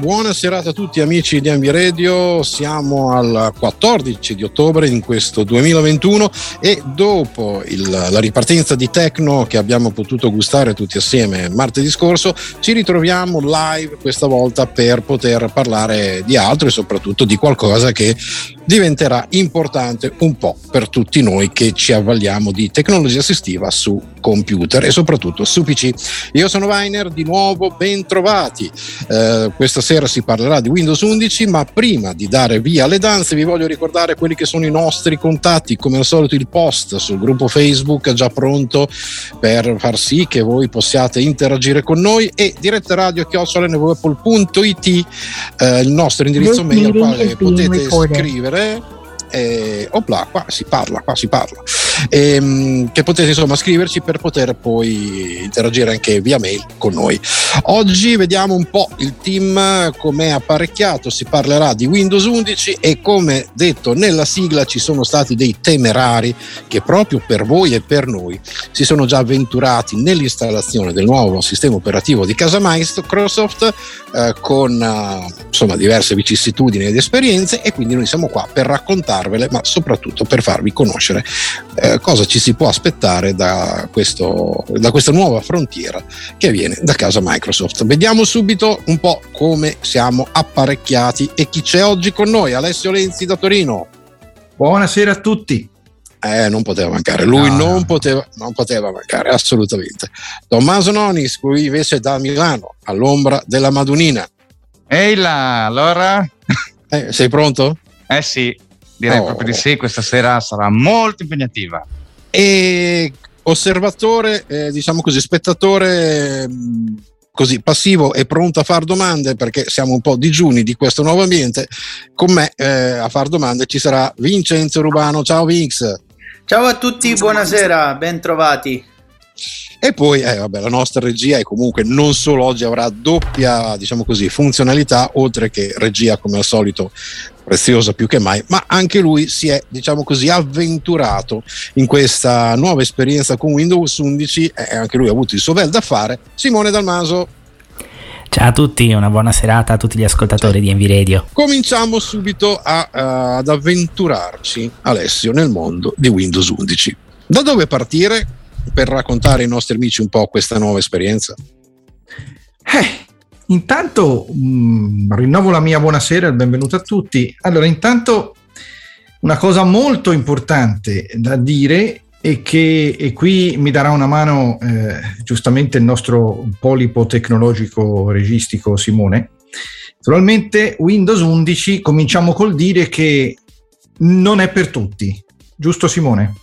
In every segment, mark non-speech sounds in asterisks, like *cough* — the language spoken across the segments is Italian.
Buona serata a tutti amici di Ambi Radio, siamo al 14 di ottobre in questo 2021 e dopo il, la ripartenza di Tecno che abbiamo potuto gustare tutti assieme martedì scorso ci ritroviamo live questa volta per poter parlare di altro e soprattutto di qualcosa che diventerà importante un po' per tutti noi che ci avvaliamo di tecnologia assistiva su computer e soprattutto su PC. Io sono Weiner, di nuovo ben trovati. Eh, questa sera si parlerà di Windows 11, ma prima di dare via alle danze vi voglio ricordare quelli che sono i nostri contatti, come al solito il post sul gruppo Facebook già pronto per far sì che voi possiate interagire con noi e diretta radio chiocciolnwapple.it eh, il nostro indirizzo mail al quale potete scrivere ve eh, opla, qua si parla, qua si parla, ehm, che potete insomma scriverci per poter poi interagire anche via mail con noi. Oggi vediamo un po' il team come apparecchiato, si parlerà di Windows 11 e come detto nella sigla ci sono stati dei temerari che proprio per voi e per noi si sono già avventurati nell'installazione del nuovo sistema operativo di casa Microsoft eh, con eh, insomma diverse vicissitudini ed esperienze e quindi noi siamo qua per raccontarvele ma soprattutto per farvi conoscere eh, cosa ci si può aspettare da, questo, da questa nuova frontiera che viene da casa Microsoft. Vediamo subito un po' come siamo apparecchiati e chi c'è oggi con noi. Alessio Lenzi da Torino. Buonasera a tutti. Eh, non poteva mancare, lui no. non, poteva, non, poteva, mancare assolutamente. Tommaso Nonis, qui invece da Milano, all'ombra della Madunina. Ehi là, allora? Eh, sei pronto? Eh sì, direi oh. proprio di sì, questa sera sarà molto impegnativa. E osservatore, eh, diciamo così, spettatore mm, così passivo e pronto a fare domande perché siamo un po' digiuni di questo nuovo ambiente. Con me eh, a fare domande ci sarà Vincenzo Rubano. Ciao Vinx. Ciao a tutti, buonasera, ben trovati. E poi eh, vabbè, la nostra regia è comunque non solo oggi avrà doppia diciamo così, funzionalità, oltre che regia come al solito preziosa più che mai, ma anche lui si è diciamo così avventurato in questa nuova esperienza con Windows 11 e anche lui ha avuto il suo bel da fare. Simone Dalmaso. Ciao a tutti, una buona serata a tutti gli ascoltatori di Envy Radio. Cominciamo subito a, uh, ad avventurarci, Alessio, nel mondo di Windows 11. Da dove partire? Per raccontare ai nostri amici un po' questa nuova esperienza? Eh, intanto mh, mm, rinnovo la mia buonasera e il benvenuto a tutti. Allora, intanto una cosa molto importante da dire e che e qui mi darà una mano eh, giustamente il nostro polipo tecnologico registico Simone. Naturalmente Windows 11 cominciamo col dire che non è per tutti, giusto Simone?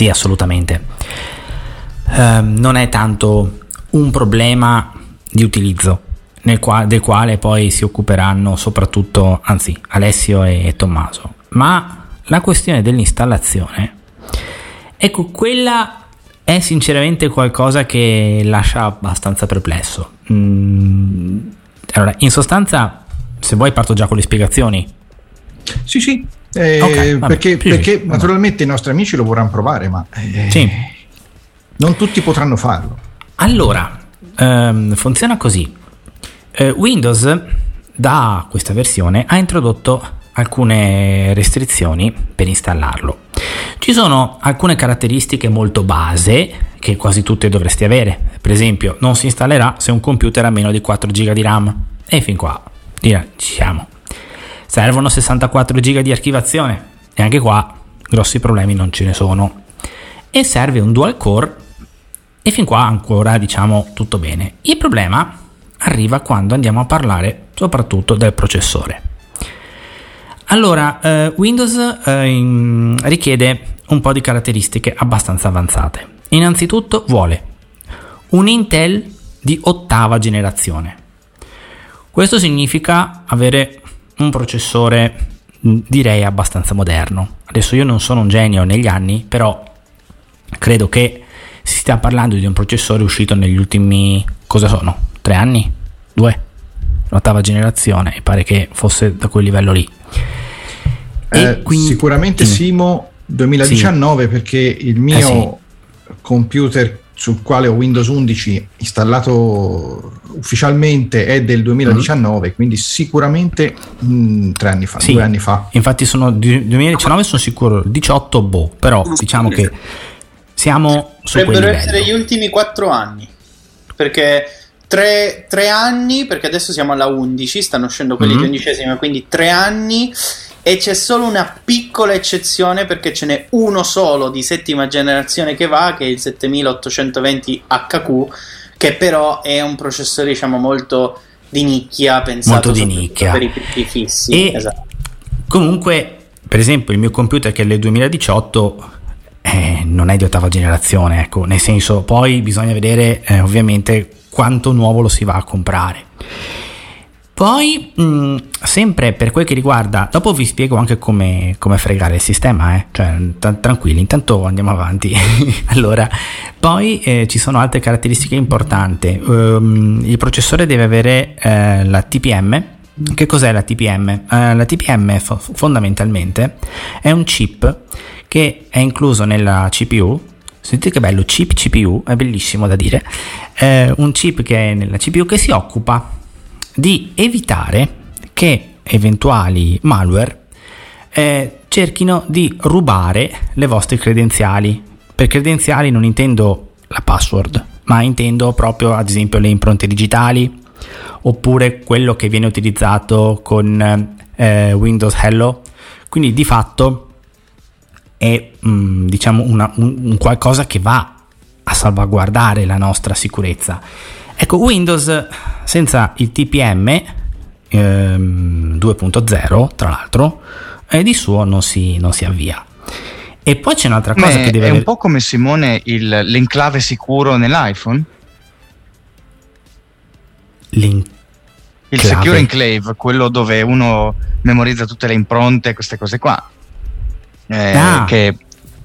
Sì, assolutamente. Uh, non è tanto un problema di utilizzo qua- del quale poi si occuperanno soprattutto, anzi, Alessio e Tommaso, ma la questione dell'installazione, ecco, quella è sinceramente qualcosa che lascia abbastanza perplesso. Mm, allora, in sostanza, se vuoi parto già con le spiegazioni. Sì, sì, eh, okay, vabbè, perché, sì, perché vabbè. naturalmente i nostri amici lo vorranno provare, ma eh, sì. non tutti potranno farlo. Allora, ehm, funziona così. Eh, Windows da questa versione ha introdotto alcune restrizioni per installarlo. Ci sono alcune caratteristiche molto base che quasi tutte dovresti avere. Per esempio, non si installerà se un computer ha meno di 4 GB di RAM. E fin qua ci siamo servono 64 GB di archivazione e anche qua grossi problemi non ce ne sono. E serve un dual core e fin qua ancora diciamo tutto bene. Il problema arriva quando andiamo a parlare soprattutto del processore. Allora, eh, Windows eh, in, richiede un po' di caratteristiche abbastanza avanzate. Innanzitutto vuole un Intel di ottava generazione. Questo significa avere un processore mm, direi abbastanza moderno. Adesso io non sono un genio negli anni, però credo che si stia parlando di un processore uscito negli ultimi, cosa sono? Tre anni? Due? L'ottava generazione, e pare che fosse da quel livello lì. Eh, quindi, sicuramente. Simo 2019 sì. perché il mio eh sì. computer sul quale ho Windows 11 installato ufficialmente è del 2019, mm. quindi sicuramente mh, mm, tre anni fa, sì, due anni fa. Infatti sono 2019 sono sicuro, 18 boh, però diciamo che siamo su Dovrebbero essere gli ultimi quattro anni, perché tre, tre, anni, perché adesso siamo alla 11, stanno uscendo quelli mm-hmm. di undicesima, quindi tre anni e c'è solo una piccola eccezione perché ce n'è uno solo di settima generazione che va, che è il 7820 HQ, che però è un processore diciamo molto di nicchia, pensato molto di nicchia. per i PC fissi. E esatto. Comunque, per esempio, il mio computer che è del 2018 eh, non è di ottava generazione, ecco, nel senso, poi bisogna vedere eh, ovviamente quanto nuovo lo si va a comprare. Poi, mh, mm, sempre per quel che riguarda, dopo vi spiego anche come, come fregare il sistema, eh? cioè t- tranquilli, intanto andiamo avanti. *laughs* allora, poi eh, ci sono altre caratteristiche importanti. Um, il processore deve avere eh, la TPM. Che cos'è la TPM? Uh, la TPM f- fondamentalmente è un chip che è incluso nella CPU Sentite che bello, chip CPU, è bellissimo da dire. Eh, un chip che è nella CPU che si occupa di evitare che eventuali malware eh, cerchino di rubare le vostre credenziali. Per credenziali non intendo la password, ma intendo proprio ad esempio le impronte digitali oppure quello che viene utilizzato con eh, Windows Hello. Quindi di fatto è mh, mm, diciamo una, un, un qualcosa che va a salvaguardare la nostra sicurezza. Ecco, Windows senza il TPM ehm, 2.0, tra l'altro, eh, di suo non si, non si avvia. E poi c'è un'altra cosa Ma che deve È un po' come Simone il, l'enclave sicuro nell'iPhone? L'enclave. Il secure enclave, quello dove uno memorizza tutte le impronte, queste cose qua eh, ah. che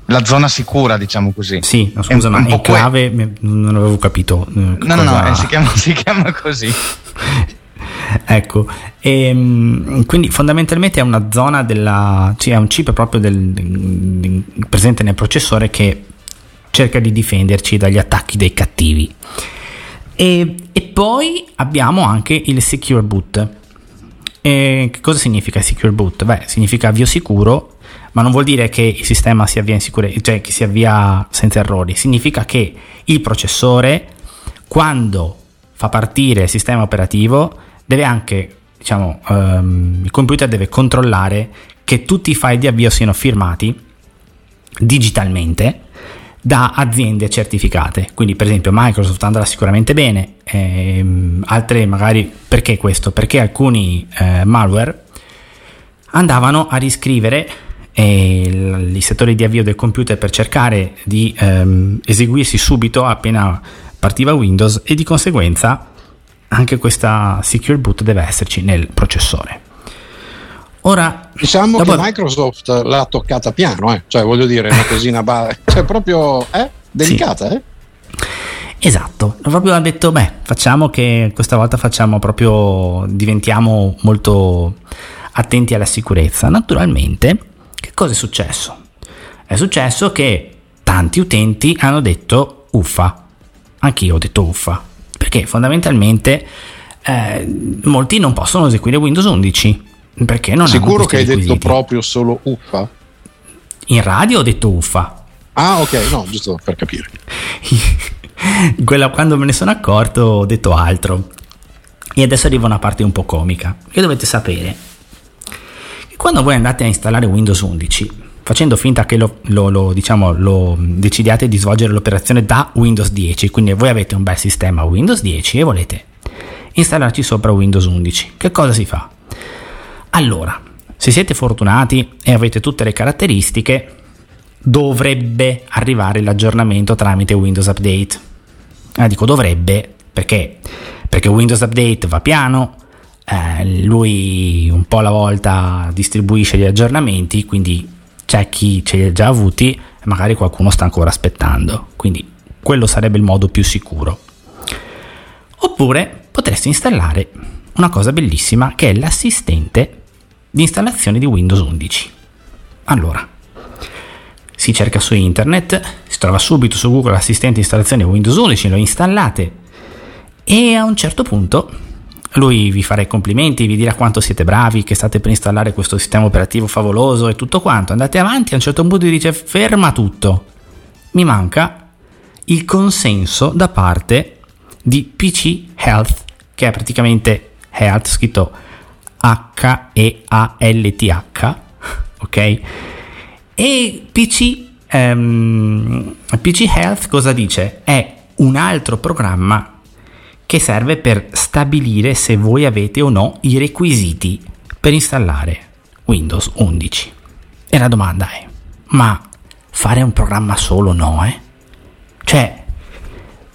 la zona sicura, diciamo così. Sì, no, scusa, ma in clave que- non avevo capito. Eh, no, cosa... no, no, eh, si, chiama, *laughs* si chiama così. *laughs* ecco, e, ehm, quindi fondamentalmente è una zona della, cioè è un chip proprio del, del, presente nel processore che cerca di difenderci dagli attacchi dei cattivi. E, e poi abbiamo anche il secure boot. E che cosa significa secure boot? Beh, significa avvio sicuro ma non vuol dire che il sistema si avvia in sicurezza, cioè si avvia senza errori, significa che il processore quando fa partire il sistema operativo deve anche, diciamo, um, il computer deve controllare che tutti i file di avvio siano firmati digitalmente da aziende certificate. Quindi, per esempio, Microsoft andrà sicuramente bene, ehm, altre magari perché questo? Perché alcuni eh, malware andavano a riscrivere i settori di avvio del computer per cercare di ehm, eseguirsi subito appena partiva Windows e di conseguenza anche questa secure boot deve esserci nel processore. Ora, diciamo dopo... che Microsoft l'ha toccata piano, eh? cioè voglio dire, una *laughs* cosina ba- cioè proprio eh? delicata, sì. eh? Esatto, proprio ha detto, beh, facciamo che questa volta facciamo proprio, diventiamo molto attenti alla sicurezza. Naturalmente, che cosa è successo? È successo che tanti utenti hanno detto uffa. Anch'io ho detto uffa. Perché fondamentalmente eh, molti non possono eseguire Windows 11. Perché non Sicuro che hai requisiti. detto proprio solo uffa? In radio ho detto uffa. Ah, ok, no, giusto per capire. *laughs* Quella, quando me ne sono accorto ho detto altro. E adesso arriva una parte un po' comica. Che dovete sapere quando voi andate a installare Windows 11, facendo finta che lo, lo, lo, diciamo, lo decidiate di svolgere l'operazione da Windows 10, quindi voi avete un bel sistema Windows 10 e volete installarci sopra Windows 11, che cosa si fa? Allora, se siete fortunati e avete tutte le caratteristiche, dovrebbe arrivare l'aggiornamento tramite Windows Update. Ah, dico dovrebbe perché? Perché Windows Update va piano, eh, lui un po' alla volta distribuisce gli aggiornamenti, quindi c'è chi ce li ha già avuti e magari qualcuno sta ancora aspettando. Quindi quello sarebbe il modo più sicuro. Oppure potresti installare una cosa bellissima che è l'assistente di installazione di Windows 11. Allora, si cerca su internet, si trova subito su Google l'assistente installazione Windows 11, lo installate e a un certo punto lui vi farà i complimenti, vi dirà quanto siete bravi, che state per installare questo sistema operativo favoloso e tutto quanto. Andate avanti, a un certo punto vi dice ferma tutto. Mi manca il consenso da parte di PC Health, che è praticamente Health scritto H-E-A-L-T-H, *laughs* ok? E PC, ehm, PC Health cosa dice? È un altro programma che serve per stabilire se voi avete o no i requisiti per installare Windows 11. E la domanda è, ma fare un programma solo no, eh? Cioè,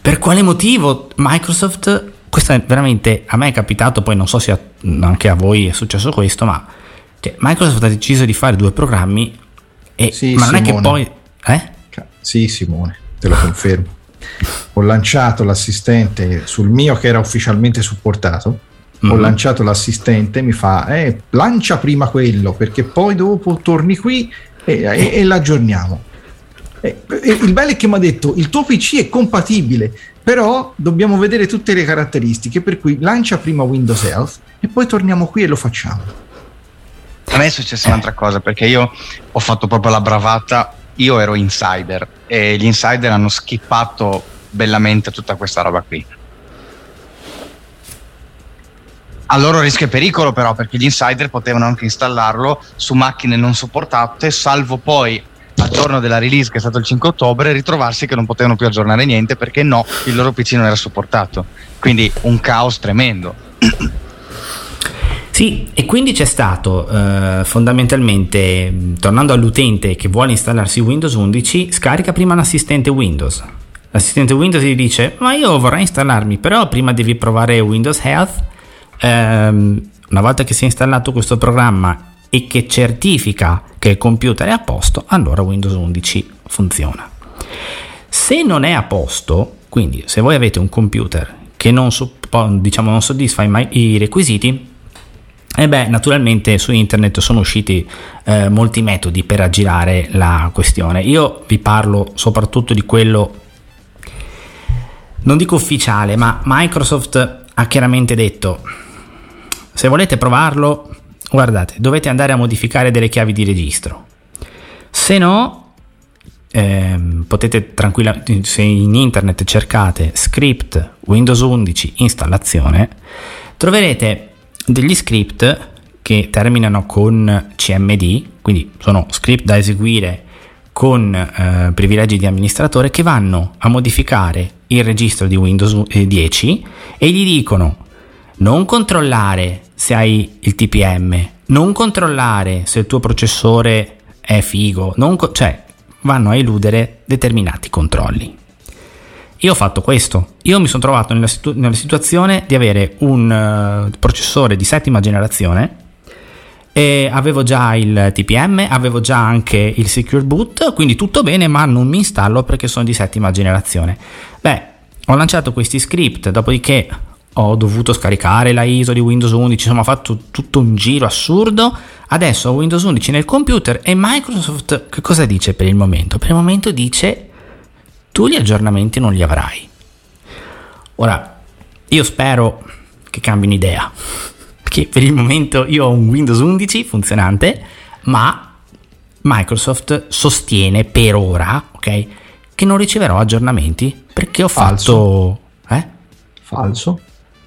per quale motivo Microsoft, questo è veramente, a me è capitato, poi non so se anche a voi è successo questo, ma cioè, Microsoft ha deciso di fare due programmi, e, sì, ma non Simone. è che poi... Eh? Sì, Simone, te lo confermo ho lanciato l'assistente sul mio che era ufficialmente supportato. Mm-hmm. Ho lanciato l'assistente, mi fa eh, lancia prima quello perché poi dopo torni qui e, e, e l'aggiorniamo. E, il bello è che mi ha detto il tuo PC è compatibile, però dobbiamo vedere tutte le caratteristiche, per cui lancia prima Windows Health e poi torniamo qui e lo facciamo. A me è successa un'altra cosa perché io ho fatto proprio la bravata io ero insider e gli insider hanno skippato bellamente tutta questa roba qui. A loro rischio e pericolo però perché gli insider potevano anche installarlo su macchine non supportate salvo poi al giorno della release che è stato il 5 ottobre ritrovarsi che non potevano più aggiornare niente perché no, il loro PC non era supportato. Quindi un caos tremendo. Sì, e quindi c'è stato eh, fondamentalmente, tornando all'utente che vuole installarsi Windows 11, scarica prima l'assistente Windows. L'assistente Windows gli dice, ma io vorrei installarmi, però prima devi provare Windows Health. Ehm, una volta che si è installato questo programma e che certifica che il computer è a posto, allora Windows 11 funziona. Se non è a posto, quindi se voi avete un computer che non, diciamo, non soddisfa i requisiti, e beh, naturalmente su internet sono usciti eh, molti metodi per aggirare la questione. Io vi parlo soprattutto di quello, non dico ufficiale, ma Microsoft ha chiaramente detto, se volete provarlo, guardate, dovete andare a modificare delle chiavi di registro. Se no, eh, potete tranquillamente, se in internet cercate script Windows 11 installazione, troverete degli script che terminano con CMD, quindi sono script da eseguire con eh, privilegi di amministratore che vanno a modificare il registro di Windows 10 eh, e gli dicono non controllare se hai il TPM, non controllare se il tuo processore è figo, co- cioè vanno a eludere determinati controlli. Io ho fatto questo. Io mi sono trovato nella, situ- nella situazione di avere un uh, processore di settima generazione e avevo già il TPM, avevo già anche il Secure Boot, quindi tutto bene, ma non mi installo perché sono di settima generazione. Beh, ho lanciato questi script, dopodiché ho dovuto scaricare la ISO di Windows 11, insomma ho fatto tutto un giro assurdo. Adesso ho Windows 11 nel computer e Microsoft che cosa dice per il momento? Per il momento dice tu gli aggiornamenti non li avrai. Ora, io spero che cambino idea, perché per il momento io ho un Windows 11 funzionante, ma Microsoft sostiene per ora, ok, che non riceverò aggiornamenti perché ho Falso. fatto... Eh? Falso.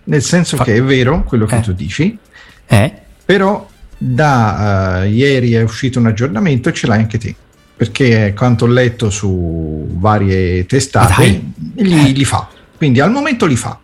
Nel senso Fa- che è vero quello che eh. tu dici, eh? però da uh, ieri è uscito un aggiornamento e ce l'hai anche te perché quanto ho letto su varie testate li, li, fa. Quindi al momento li fa.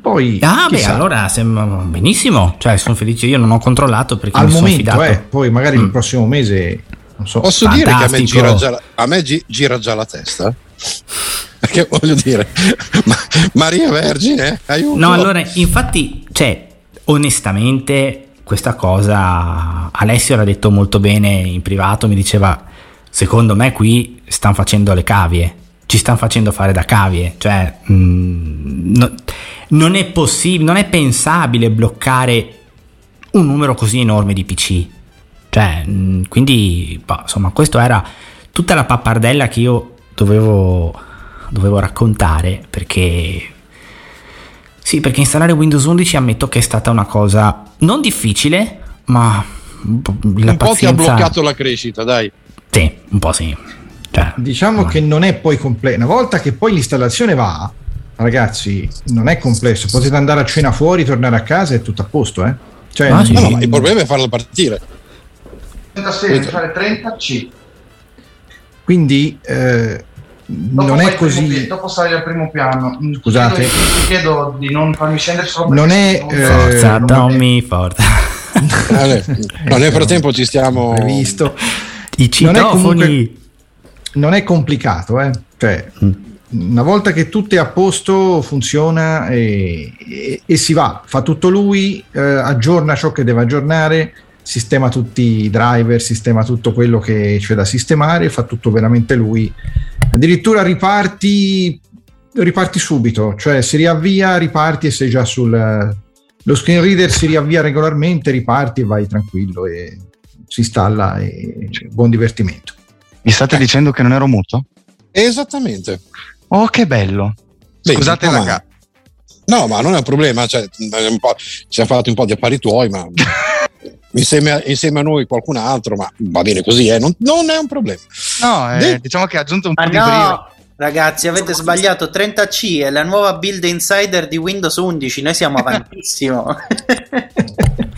Poi ah beh allora sembra benissimo. Cioè sono felice. Io non ho controllato perché al momento eh, poi magari mm. il prossimo mese non so. Posso Fantastico. dire che a me gira già la, a me gira già la testa? *laughs* Perché voglio dire *laughs* ma, Maria Vergine aiuto no allora infatti cioè onestamente questa cosa Alessio l'ha detto molto bene in privato mi diceva secondo me qui stanno facendo le cavie, ci stanno facendo fare da cavie, cioè mh, mm, no, non è possibile, non è pensabile bloccare un numero così enorme di PC. Cioè, mh, mm, quindi, boh, insomma, questo era tutta la pappardella che io dovevo, dovevo raccontare perché sì, perché installare Windows 11 ammetto che è stata una cosa non difficile, ma la un pazienza... po' ti ha bloccato la crescita, dai. Sì, un po' sì. Cioè, diciamo ma... che non è poi complesso. Una volta che poi l'installazione va, ragazzi, non è complesso. Potete andare a cena fuori, tornare a casa e tutto a posto, eh? Cioè, ah, sì. no, no, il problema è farla partire. 36, fare 30C. Quindi eh, non è così. Piano, dopo sali al primo piano. Scusate, ti chiedo di non farmi scendere sopra. Non è. Eh, forza, non Tommy, forza. *laughs* *laughs* no, nel frattempo ci stiamo. Visto. I citofoni. Non è, comunque, non è complicato, eh? Cioè, mm. una volta che tutto è a posto, funziona e, e, e si va. Fa tutto lui, eh, aggiorna ciò che deve aggiornare sistema tutti i driver, sistema tutto quello che c'è da sistemare, fa tutto veramente lui. Addirittura riparti, riparti subito, cioè si riavvia, riparti e sei già sul... Lo screen reader si riavvia regolarmente, riparti e vai tranquillo e si installa e cioè, buon divertimento. Mi state dicendo che non ero muto? Esattamente. Oh, che bello. Scusate Beh, la No, ma non è un problema, cioè, un ci ha fatto un po' di affari tuoi, ma *laughs* insieme a, insieme a, noi qualcun altro, ma va bene così, eh? non, non, è un problema. No, eh, De- diciamo che ha aggiunto un ma po' no, di brio. Ragazzi, avete sbagliato. 30C è la nuova build insider di Windows 11. Noi siamo *laughs* avantissimo.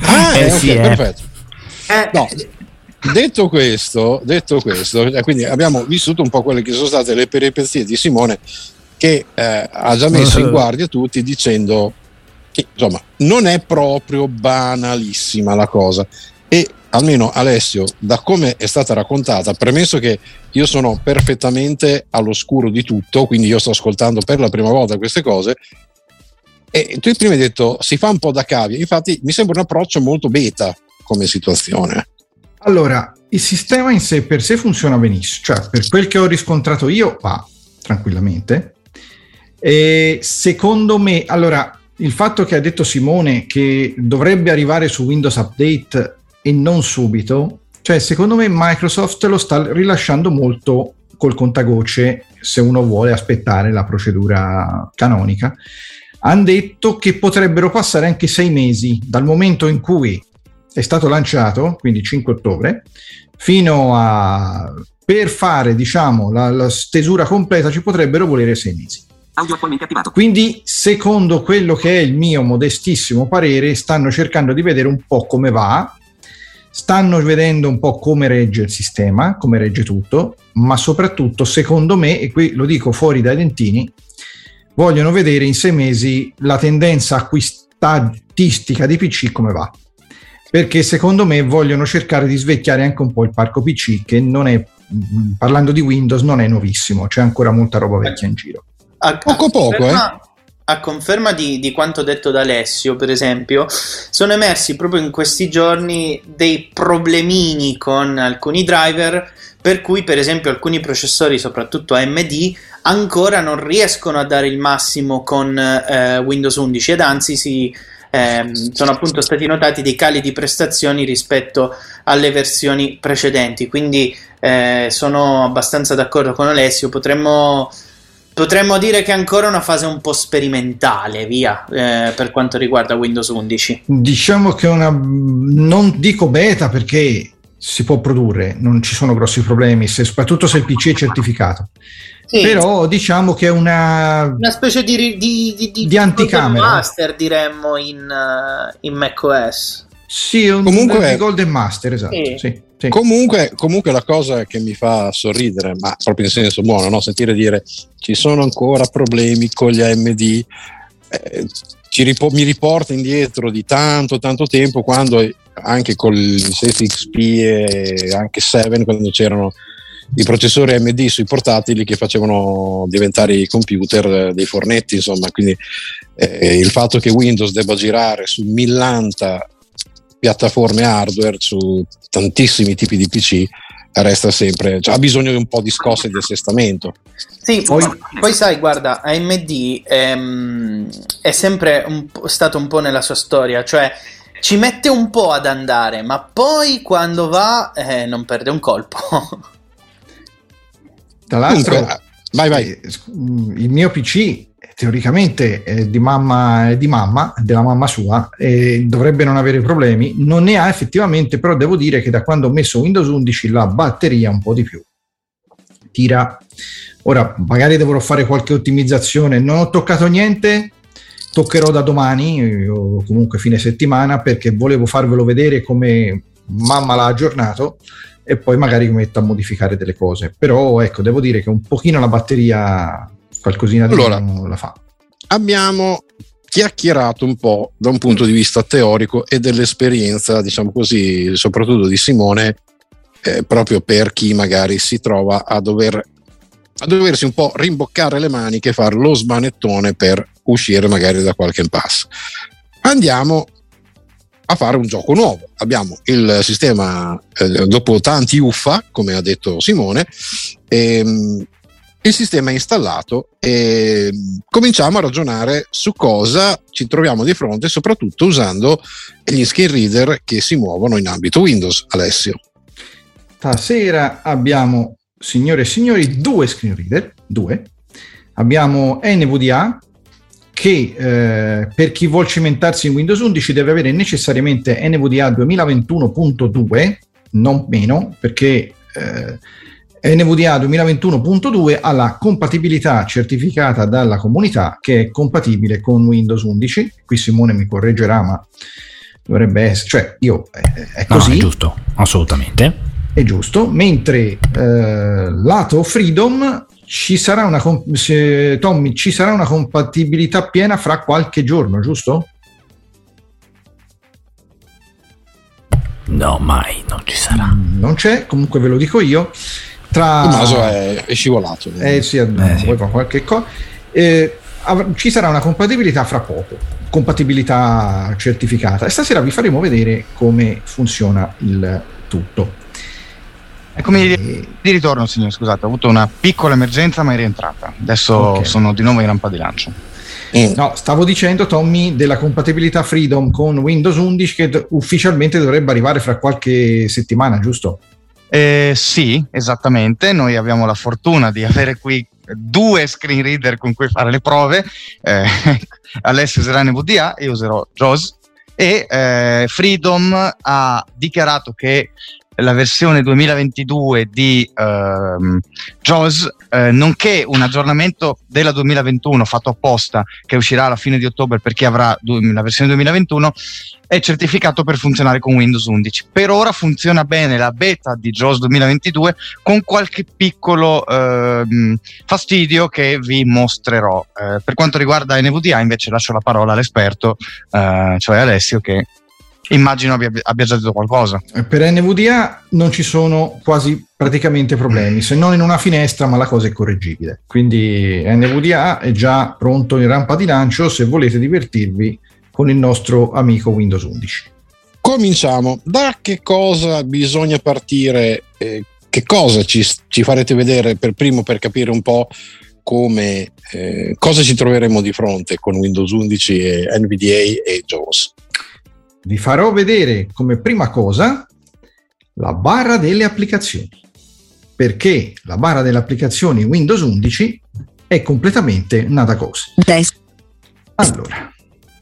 ah, eh, sì, okay, eh. perfetto. Eh. No, detto questo, detto questo, eh, quindi abbiamo vissuto un po' quelle che sono state le peripezie di Simone che eh, ha già messo in *laughs* guardia tutti dicendo che insomma non è proprio banalissima la cosa e almeno Alessio da come è stata raccontata premesso che io sono perfettamente all'oscuro di tutto quindi io sto ascoltando per la prima volta queste cose e tu prima hai detto si fa un po' da cavia infatti mi sembra un approccio molto beta come situazione allora il sistema in sé per sé funziona benissimo cioè per quel che ho riscontrato io va tranquillamente e secondo me allora il fatto che ha detto Simone che dovrebbe arrivare su Windows Update e non subito, cioè secondo me Microsoft lo sta rilasciando molto col contagocce se uno vuole aspettare la procedura canonica. Hanno detto che potrebbero passare anche sei mesi dal momento in cui è stato lanciato, quindi 5 ottobre, fino a per fare diciamo la, la stesura completa ci potrebbero volere sei mesi. Audio attualmente attivato. Quindi, secondo quello che è il mio modestissimo parere, stanno cercando di vedere un po' come va, stanno vedendo un po' come regge il sistema, come regge tutto, ma soprattutto, secondo me, e qui lo dico fuori dai dentini, vogliono vedere in sei mesi la tendenza acquistatistica di PC come va. Perché secondo me vogliono cercare di svecchiare anche un po' il parco PC che non è, parlando di Windows, non è nuovissimo, c'è ancora molta roba vecchia in giro. A, poco a poco, eh. A conferma di, di, quanto detto da Alessio, per esempio, sono emersi proprio in questi giorni dei problemini con alcuni driver, per cui, per esempio, alcuni processori, soprattutto AMD, ancora non riescono a dare il massimo con eh, Windows 11 ed anzi si, eh, sono appunto stati notati dei cali di prestazioni rispetto alle versioni precedenti. Quindi eh, sono abbastanza d'accordo con Alessio, potremmo Potremmo dire che è ancora una fase un po' sperimentale, via, eh, per quanto riguarda Windows 11. Diciamo che una. non dico beta perché si può produrre, non ci sono grossi problemi, se, soprattutto se il PC è certificato. Sì. Però diciamo che è una. Una specie di, di, di, di, di anticamera. master, diremmo, in, uh, in macOS. Sì, un Comunque, Golden Master, esatto. Sì. Sì. Sì. Comunque, comunque, la cosa che mi fa sorridere, ma proprio in senso buono, no? sentire dire ci sono ancora problemi con gli AMD, eh, ripo- mi riporta indietro di tanto, tanto tempo quando anche con il 6XP e anche 7, quando c'erano i processori AMD sui portatili che facevano diventare i computer dei fornetti, insomma, quindi eh, il fatto che Windows debba girare su millanta piattaforme hardware su tantissimi tipi di PC resta sempre, cioè, ha bisogno di un po' di scosse di assestamento. Sì, poi, poi sai, guarda, AMD ehm, è sempre un stato un po' nella sua storia, cioè ci mette un po' ad andare, ma poi quando va eh, non perde un colpo. *laughs* Tra l'altro, Dunque, vai, vai. Eh, il mio PC teoricamente è di mamma, è di mamma, della mamma sua, e dovrebbe non avere problemi. Non ne ha effettivamente, però devo dire che da quando ho messo Windows 11 la batteria un po' di più. Tira. Ora, magari dovrò fare qualche ottimizzazione. Non ho toccato niente, toccherò da domani o comunque fine settimana perché volevo farvelo vedere come mamma l'ha aggiornato e poi magari metto a modificare delle cose. Però ecco, devo dire che un pochino la batteria qualcosina di allora, la fa. Abbiamo chiacchierato un po' da un punto di vista teorico e dell'esperienza, diciamo così, soprattutto di Simone, eh, proprio per chi magari si trova a dover a doversi un po' rimboccare le maniche e fare lo smanettone per uscire magari da qualche impasse. Andiamo a fare un gioco nuovo. Abbiamo il sistema, eh, dopo tanti uffa, come ha detto Simone, ehm, il sistema è installato e cominciamo a ragionare su cosa ci troviamo di fronte, soprattutto usando gli screen reader che si muovono in ambito Windows. Alessio. Stasera abbiamo, signore e signori, due screen reader, due. Abbiamo NVDA che eh, per chi vuole cimentarsi in Windows 11 deve avere necessariamente NVDA 2021.2, non meno, perché eh, NVDA 2021.2 ha la compatibilità certificata dalla comunità che è compatibile con Windows 11. Qui Simone mi correggerà, ma dovrebbe essere, cioè io eh, è così. No, è giusto, assolutamente. È giusto, mentre eh, lato Freedom ci sarà una se, Tommy, ci sarà una compatibilità piena fra qualche giorno, giusto? No, mai, non ci sarà. Non c'è, comunque ve lo dico io. Tra... Tommaso è, è scivolato. Eh sì, eh, sì. qualche cosa. Eh, ci sarà una compatibilità fra poco, compatibilità certificata. E stasera vi faremo vedere come funziona il tutto. Eccomi e... di ritorno, signore. Scusate, ho avuto una piccola emergenza, ma è rientrata. Adesso okay. sono di nuovo in rampa di lancio. No, stavo dicendo, Tommy, della compatibilità Freedom con Windows 11 che ufficialmente dovrebbe arrivare fra qualche settimana, giusto? Eh, sì, esattamente. Noi abbiamo la fortuna di avere qui due screen reader con cui fare le prove. Eh, *laughs* Alessio userà NVDA e io userò JAWS. E eh, Freedom ha dichiarato che la versione 2022 di ehm, JAWS, eh, nonché un aggiornamento della 2021 fatto apposta che uscirà alla fine di ottobre per chi avrà la versione 2021 è certificato per funzionare con Windows 11. Per ora funziona bene la beta di JAWS 2022 con qualche piccolo ehm, fastidio che vi mostrerò. Eh, per quanto riguarda NVDA invece lascio la parola all'esperto, eh, cioè Alessio che immagino abbia, abbia, già detto qualcosa. Per NVDA non ci sono quasi praticamente problemi, se non in una finestra, ma la cosa è correggibile. Quindi NVDA è già pronto in rampa di lancio se volete divertirvi con il nostro amico Windows 11. Cominciamo. Da che cosa bisogna partire? Eh, che cosa ci, ci, farete vedere per primo per capire un po' come eh, cosa ci troveremo di fronte con Windows 11 e NVDA e JAWS? Vi farò vedere come prima cosa la barra delle applicazioni perché la barra delle applicazioni Windows 11 è completamente nata cosa. Allora,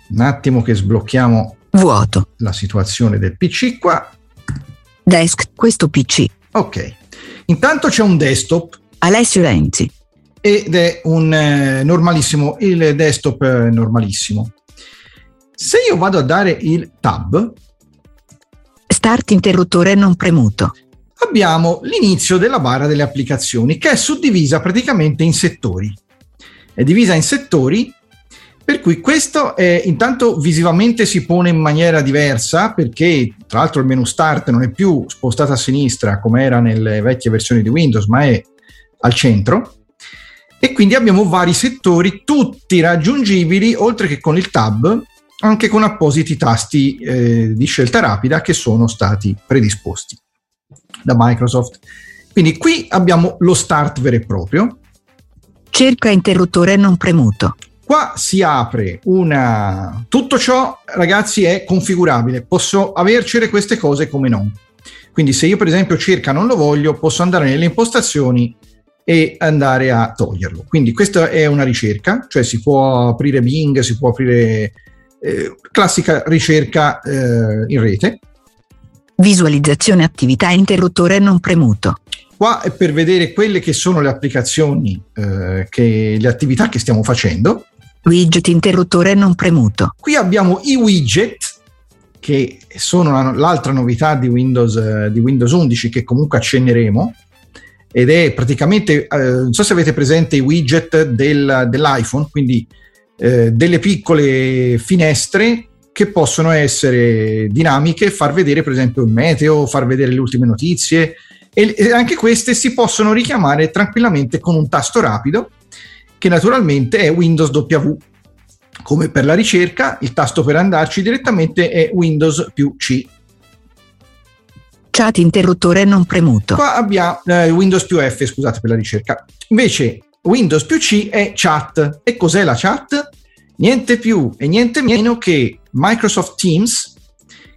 un attimo che sblocchiamo vuoto la situazione del PC qua. Desk, questo PC. Ok. Intanto c'è un desktop. Alessio Renzi. Ed è un eh, normalissimo, il desktop eh, normalissimo. Se io vado a dare il tab, start interruttore non premuto. Abbiamo l'inizio della barra delle applicazioni che è suddivisa praticamente in settori. È divisa in settori per cui questo è, intanto visivamente si pone in maniera diversa perché tra l'altro il menu start non è più spostato a sinistra come era nelle vecchie versioni di Windows ma è al centro e quindi abbiamo vari settori tutti raggiungibili oltre che con il tab anche con appositi tasti eh, di scelta rapida che sono stati predisposti da Microsoft. Quindi qui abbiamo lo start vero e proprio. Cerca interruttore non premuto. Qua si apre una... Tutto ciò, ragazzi, è configurabile. Posso avercene queste cose come non. Quindi se io per esempio cerca non lo voglio, posso andare nelle impostazioni e andare a toglierlo. Quindi questa è una ricerca, cioè si può aprire Bing, si può aprire eh, classica ricerca eh, in rete. Visualizzazione attività interruttore non premuto. Qua è per vedere quelle che sono le applicazioni, eh, che, le attività che stiamo facendo. Widget interruttore non premuto. Qui abbiamo i widget, che sono l'altra novità di Windows, eh, di Windows 11 che comunque accenneremo ed è praticamente, eh, non so se avete presente i widget del, dell'iPhone, quindi eh, delle piccole finestre che possono essere dinamiche, far vedere per esempio il meteo, far vedere le ultime notizie e, e anche queste si possono richiamare tranquillamente con un tasto rapido che naturalmente è Windows W. Come per la ricerca, il tasto per andarci direttamente è Windows più C. Chat interruttore non premuto. Qua abbiamo eh, Windows più F, scusate per la ricerca. Invece Windows più C è chat. E cos'è la chat? Niente più e niente meno che Microsoft Teams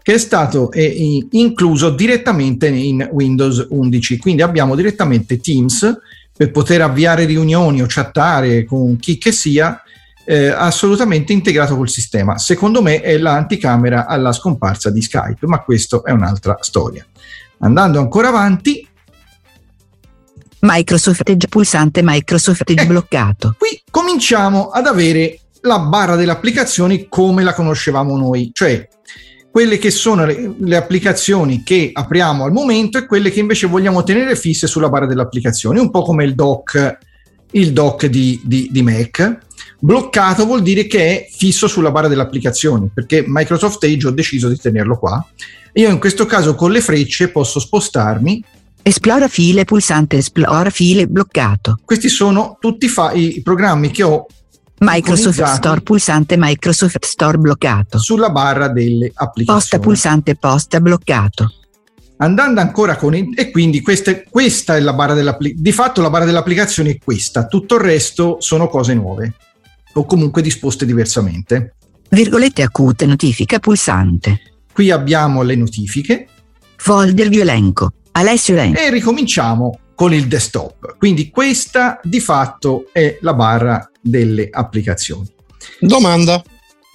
che è stato eh, incluso direttamente in Windows 11. Quindi abbiamo direttamente Teams per poter avviare riunioni o chattare con chi che sia eh, assolutamente integrato col sistema. Secondo me è l'anticamera alla scomparsa di Skype, ma questo è un'altra storia. Andando ancora avanti, Microsoft Edge pulsante Microsoft Edge eh, bloccato. Qui cominciamo ad avere la barra delle applicazioni come la conoscevamo noi, cioè quelle che sono le, le, applicazioni che apriamo al momento e quelle che invece vogliamo tenere fisse sulla barra delle applicazioni, un po' come il dock, il dock di, di, di Mac. Bloccato vuol dire che è fisso sulla barra delle applicazioni, perché Microsoft Edge ho deciso di tenerlo qua. Io in questo caso con le frecce posso spostarmi Esplora file pulsante esplora file bloccato. Questi sono tutti fa- i programmi che ho Microsoft Store pulsante Microsoft Store bloccato. Sulla barra delle applicazioni. Posta pulsante posta bloccato. Andando ancora con il, e quindi questa, questa è la barra dell'applicazione. Di fatto la barra dell'applicazione è questa, tutto il resto sono cose nuove o comunque disposte diversamente. Virgolette acute notifica pulsante. Qui abbiamo le notifiche. Folder violenco. Alessio Len. E ricominciamo con il desktop. Quindi questa di fatto è la barra delle applicazioni. Domanda.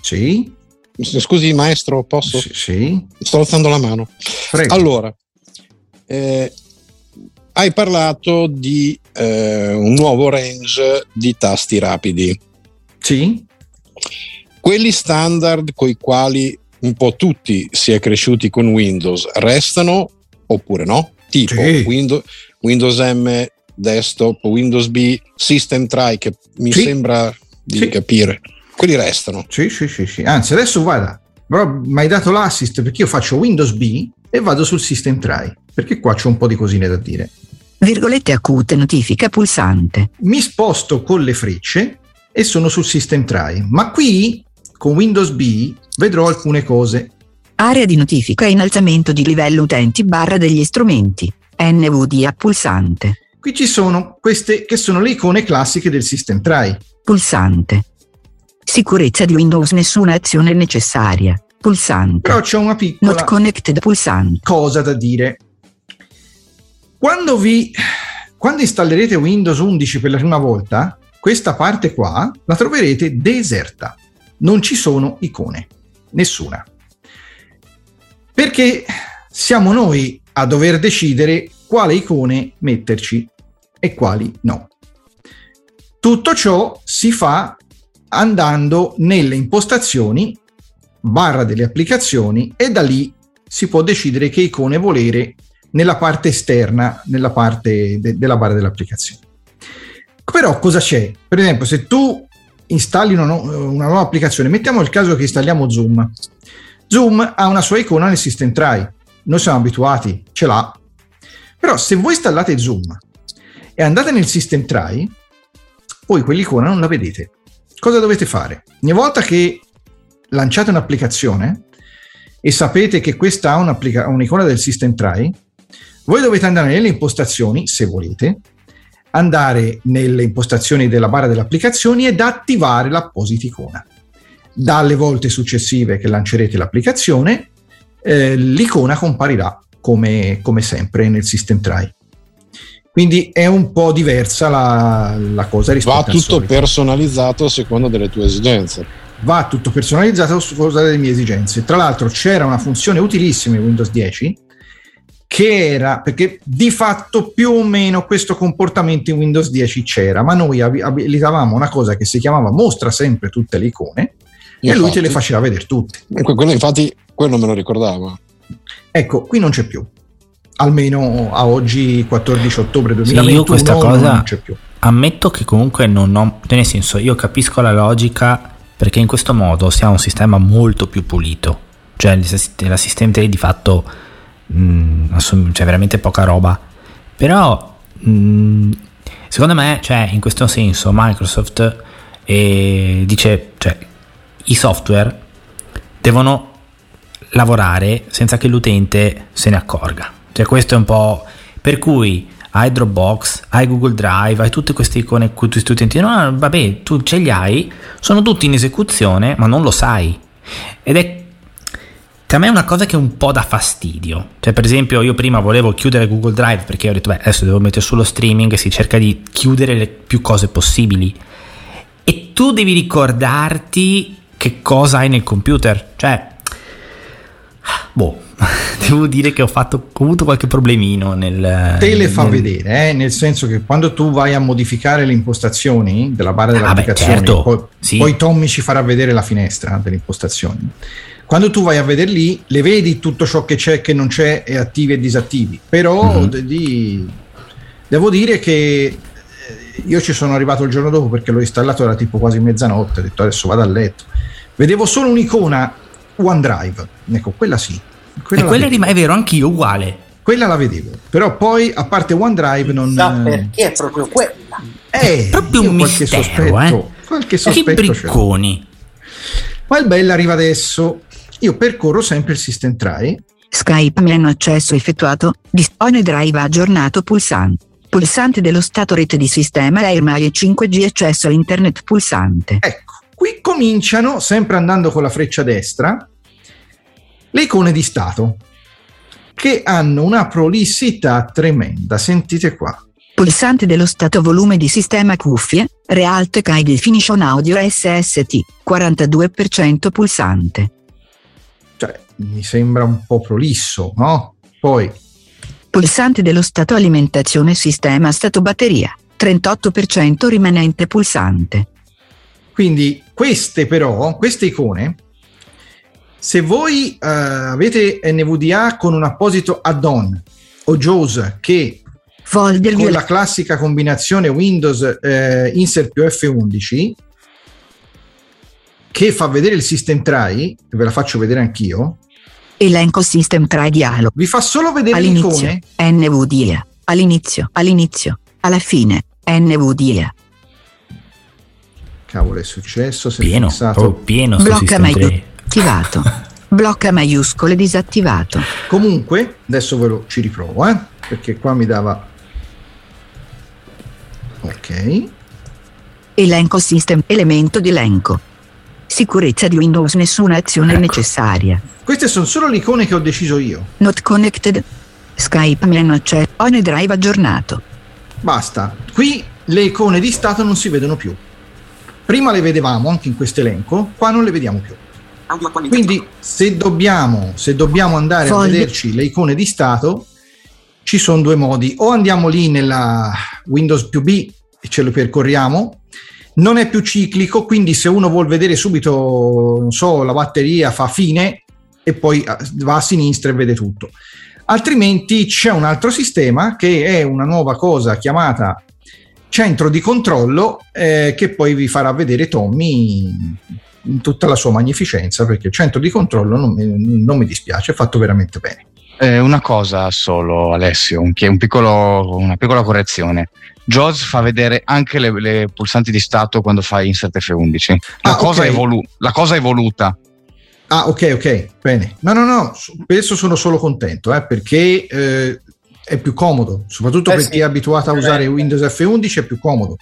Sì. Scusi maestro, posso? Sì. sì. Sto alzando la mano. Prego. Allora, eh, hai parlato di eh, un nuovo range di tasti rapidi. Sì. Quelli standard con i quali un po' tutti si è cresciuti con Windows restano oppure no? Tipo Sì. Windows, Windows M desktop, Windows B, System Try, che mi Sì. sembra di Sì. capire. Quelli restano. Sì, sì, sì, sì. Anzi, adesso guarda, però mi hai dato l'assist perché io faccio Windows B e vado sul System Try, perché qua c'è un po' di cosine da dire. Virgolette acute notifica pulsante. Mi sposto con le frecce e sono sul System Try, ma qui con Windows B vedrò alcune cose. Area di notifica e innalzamento di livello utenti barra degli strumenti. NVDA pulsante. Qui ci sono queste che sono le icone classiche del System Try. Pulsante. Sicurezza di Windows nessuna azione necessaria. Pulsante. Però c'è una Not piccola connected pulsante. cosa da dire. Quando vi quando installerete Windows 11 per la prima volta, questa parte qua la troverete deserta. Non ci sono icone, nessuna. Perché siamo noi a dover decidere quale icone metterci e quali no. Tutto ciò si fa andando nelle impostazioni barra delle applicazioni e da lì si può decidere che icone volere nella parte esterna, nella parte de- della barra delle applicazioni. Però cosa c'è? Per esempio, se tu installi una, nu- una nuova applicazione, mettiamo il caso che installiamo Zoom. Zoom ha una sua icona nel System Try. Noi siamo abituati, ce l'ha. Però se voi installate Zoom e andate nel System Try, voi quell'icona non la vedete. Cosa dovete fare? Ogni volta che lanciate un'applicazione e sapete che questa ha un'icona del System Try, voi dovete andare nelle impostazioni, se volete, andare nelle impostazioni della barra delle applicazioni ed attivare l'apposita icona. Dalle volte successive che lancerete l'applicazione, eh, l'icona comparirà come, come sempre nel System Try. Quindi è un po' diversa la, la cosa rispetto Va al tutto personalizzato a seconda delle tue esigenze. va tutto personalizzato a seconda delle mie esigenze. Tra l'altro c'era una funzione utilissima in Windows 10 che era perché di fatto più o meno questo comportamento in Windows 10 c'era, ma noi abi- abilitavamo una cosa che si chiamava mostra sempre tutte le icone e lui te le faceva vedere tutte. Que- Quello infatti, quello me lo ricordavo. Ecco, qui non c'è più. Almeno a oggi 14 ottobre Sì, 2021 io questa cosa non c'è più. ammetto che comunque non ho, cioè nel senso, io capisco la logica perché in questo modo si ha un sistema molto più pulito, cioè il- l'assistente di fatto mh, assum- cioè veramente poca roba, però mh, secondo me, cioè in questo senso Microsoft eh, dice, cioè i software devono lavorare senza che l'utente se ne accorga. Cioè questo è un po' per cui hai Dropbox, hai Google Drive, hai tutte queste icone cui tu utenti, no, vabbè, tu ce li hai, sono tutti in esecuzione, ma non lo sai. Ed è che a me è una cosa che un po' dà fastidio. Cioè, per esempio, io prima volevo chiudere Google Drive perché ho detto, beh, adesso devo mettere sullo streaming e si cerca di chiudere le più cose possibili. E tu devi ricordarti che cosa hai nel computer. Cioè, boh, *laughs* devo dire che ho, fatto, ho avuto qualche problemino nel... Te le fa nel- vedere, eh, nel senso che quando tu vai a modificare le impostazioni della barra delle Ah, beh, certo, poi, sì. poi Tommy ci farà vedere la finestra delle impostazioni. Quando tu vai a vedere lì, le vedi tutto ciò che c'è, che non c'è, e attivi e disattivi. Però Mhm. de- di- devo dire che io ci sono arrivato il giorno dopo perché l'ho installato, era tipo quasi mezzanotte, ho detto adesso vado a letto. Vedevo solo un'icona OneDrive, ecco, quella sì. E Quella, la quella rim- è vero, anch'io uguale. Quella la vedevo, però poi a parte OneDrive non... Sa perché è proprio quella. Eh, Proprio io un qualche mistero, sospetto, eh. qualche Che sospetto l'ho. bricconi. Ma il bello arriva adesso. Io percorro sempre il System Try. Skype meno accesso effettuato, dispone drive aggiornato pulsante. Pulsante dello stato rete di sistema AirMail e 5G accesso a internet pulsante. Ecco, qui cominciano, sempre andando con la freccia destra, le icone di stato, che hanno una prolissità tremenda. Sentite qua. Pulsante dello stato volume di sistema cuffie, Realtek High Definition Audio SST, 42% pulsante. Cioè, mi sembra un po' prolisso, no? Poi, Pulsante dello stato alimentazione sistema stato batteria, 38% rimanente pulsante. quindi queste però, queste icone, se voi eh, avete NVDA con un apposito add-on o JAWS che Folder con la classica combinazione Windows eh, Insert più F11 che fa vedere il System Try, ve la faccio vedere anch'io, Elenco System Try Dialog. vi fa solo vedere le All'inizio, icone. NVDA. All'inizio, all'inizio, alla fine, NVDA. Cavolo, è successo? È Pieno, fissato. proprio pieno Blocca. 3. Attivato. *laughs* Blocca maiuscole disattivato. Comunque, adesso ve lo ci riprovo, eh, perché qua mi dava... Ok. Elenco System. Elemento di elenco. Sicurezza di Windows. Nessuna azione Ecco. necessaria. Queste sono solo le icone che ho deciso io. Not connected. Skype meno accesso. OneDrive aggiornato. Basta. Qui le icone di stato non si vedono più. Prima le vedevamo anche in questo elenco, qua non le vediamo più. Quindi se dobbiamo, se dobbiamo andare Fogli. a vederci le icone di stato, ci sono due modi. O andiamo lì nella Windows più B e ce lo percorriamo. Non è più ciclico, quindi se uno vuol vedere subito, non so, la batteria fa fine e poi eh, va a sinistra e vede tutto. Altrimenti c'è un altro sistema che è una nuova cosa chiamata centro di controllo eh, che poi vi farà vedere Tommy in tutta la sua magnificenza perché il centro di controllo non mi, non mi dispiace, è fatto veramente bene. Eh, una cosa solo, Alessio, un, un piccolo- una piccola correzione. JAWS fa vedere anche le, le pulsanti di stato quando fai insert F11. La, Ah, cosa, ok. è evolu- la cosa è evoluta. Ah, ok, ok, bene. No, no, no, adesso sono solo contento eh, perché eh, è più comodo, soprattutto Eh per sì, chi è abituato a usare. Windows F11 è più comodo.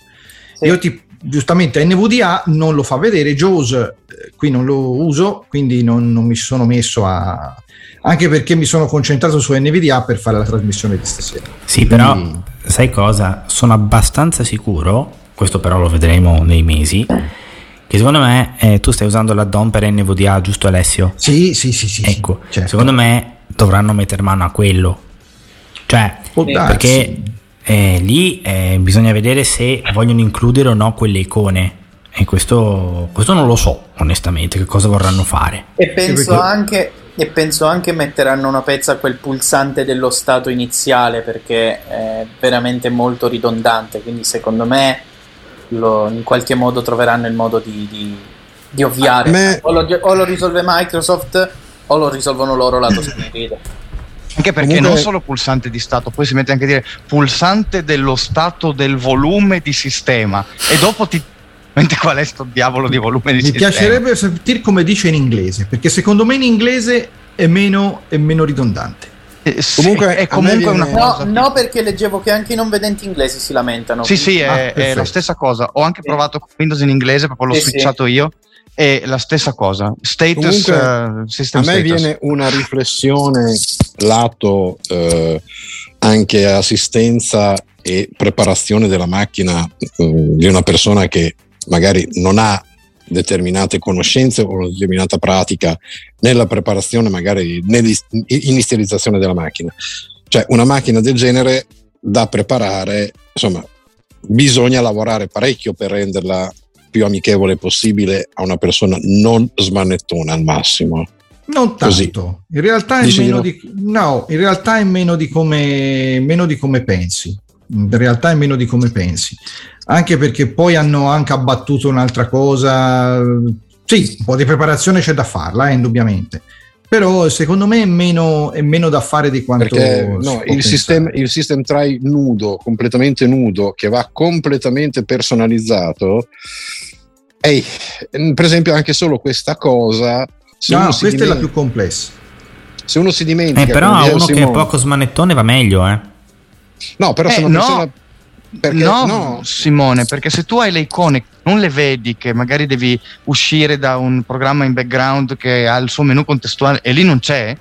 Sì. Io ti, giustamente NVDA non lo fa vedere, JAWS eh, qui non lo uso, quindi non, non mi sono messo a... anche perché mi sono concentrato su NVDA per fare la trasmissione di stasera. Sì, però Quindi- sai cosa? Sono abbastanza sicuro, questo però lo vedremo nei mesi, che secondo me eh, tu stai usando l'addon per NVDA, giusto Alessio? Sì, sì, sì, sì. Ecco, sì, certo. secondo me dovranno mettere mano a quello. Cioè, perché eh, lì eh, bisogna vedere se vogliono includere o no quelle icone. E questo, questo non lo so, onestamente, che cosa vorranno fare. E penso perché... anche e penso anche metteranno una pezza a quel pulsante dello stato iniziale perché è veramente molto ridondante. Quindi, secondo me, lo, in qualche modo troveranno il modo di, di, di ovviare. Me... O, lo, o, lo, risolve Microsoft o lo risolvono loro lato schermo. Anche perché Comunque... non solo pulsante di stato, poi si mette anche a dire pulsante dello stato del volume di sistema e dopo ti qual è sto diavolo di volume di Mi sistema. Piacerebbe sentire come dice in inglese, perché secondo me in inglese è meno, è meno ridondante. Eh, comunque è comunque una cosa. No, no, perché leggevo che anche i non vedenti inglesi si lamentano. Sì, sì, è, ah, è, la stessa cosa. Ho anche provato con Windows in inglese, proprio l'ho sì, switchato sì. io. È la stessa cosa. Status, comunque, uh, system a me status. viene una riflessione lato uh, anche assistenza e preparazione della macchina uh, di una persona che magari non ha determinate conoscenze o una determinata pratica nella preparazione, magari nell'inizializzazione della macchina. Cioè una macchina del genere da preparare, insomma, bisogna lavorare parecchio per renderla più amichevole possibile a una persona non smanettona al massimo. Non tanto, Così. in realtà è meno di, no, in realtà è meno di come, meno di come pensi. In realtà è meno di come pensi anche perché poi hanno anche abbattuto un'altra cosa. Sì, un po' di preparazione c'è da farla, eh, indubbiamente. Però secondo me è meno, è meno da fare di quanto. Perché no, il, system, il system try nudo, completamente nudo, che va completamente personalizzato. Ehi, per esempio, anche solo questa cosa. No, questa dimentica, è la più complessa. Se uno si dimentica. Eh, però a uno Simone, che è poco smanettone va meglio, eh. No, però eh, se una no. persona perché, no, no, Simone, perché se tu hai le icone non le vedi, che magari devi uscire da un programma in background che ha il suo menu contestuale e lì non c'è,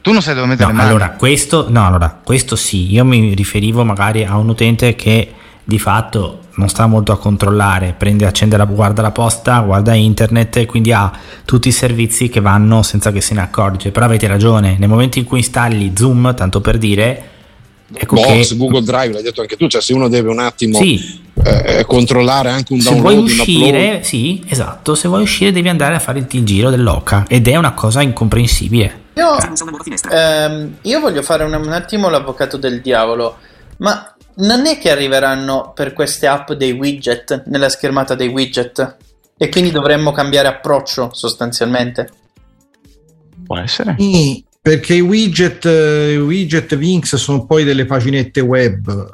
tu non sai dove mettere no, le mani. Allora, questo, no, allora, questo sì, io mi riferivo magari a un utente che di fatto non sta molto a controllare, prende, accende la, guarda la posta, guarda internet e quindi ha tutti i servizi che vanno senza che se ne accorge. Però avete ragione, nel momento in cui installi Zoom, tanto per dire, Ecco Box, che... Google Drive, l'hai detto anche tu, cioè se uno deve un attimo sì. eh, controllare anche un download, se vuoi uscire, sì, esatto, se vuoi uscire devi andare a fare il giro dell'oca ed è una cosa incomprensibile. Io, ehm, io voglio fare un, un attimo l'avvocato del diavolo, ma non è che arriveranno per queste app dei widget nella schermata dei widget e quindi dovremmo cambiare approccio sostanzialmente? Può essere. Sì, perché i widget, i widget Vinx sono poi delle paginette web.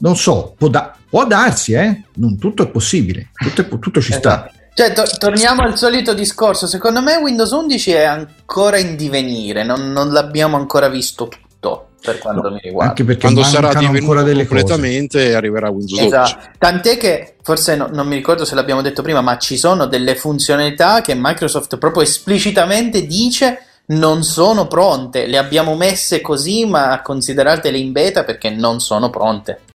Non so, può, da- può darsi, eh? Non tutto è possibile, tutto, è, tutto ci sta. Esatto. Cioè, to- torniamo al solito discorso. Secondo me Windows 11 è ancora in divenire, non, non l'abbiamo ancora visto tutto per quanto no, mi riguarda. Anche perché quando sarà ancora delle completamente cose. arriverà Windows esatto. 11. Tant'è che forse no, non mi ricordo se l'abbiamo detto prima, ma ci sono delle funzionalità che Microsoft proprio esplicitamente dice non sono pronte, le abbiamo messe così ma consideratele in beta perché non sono pronte.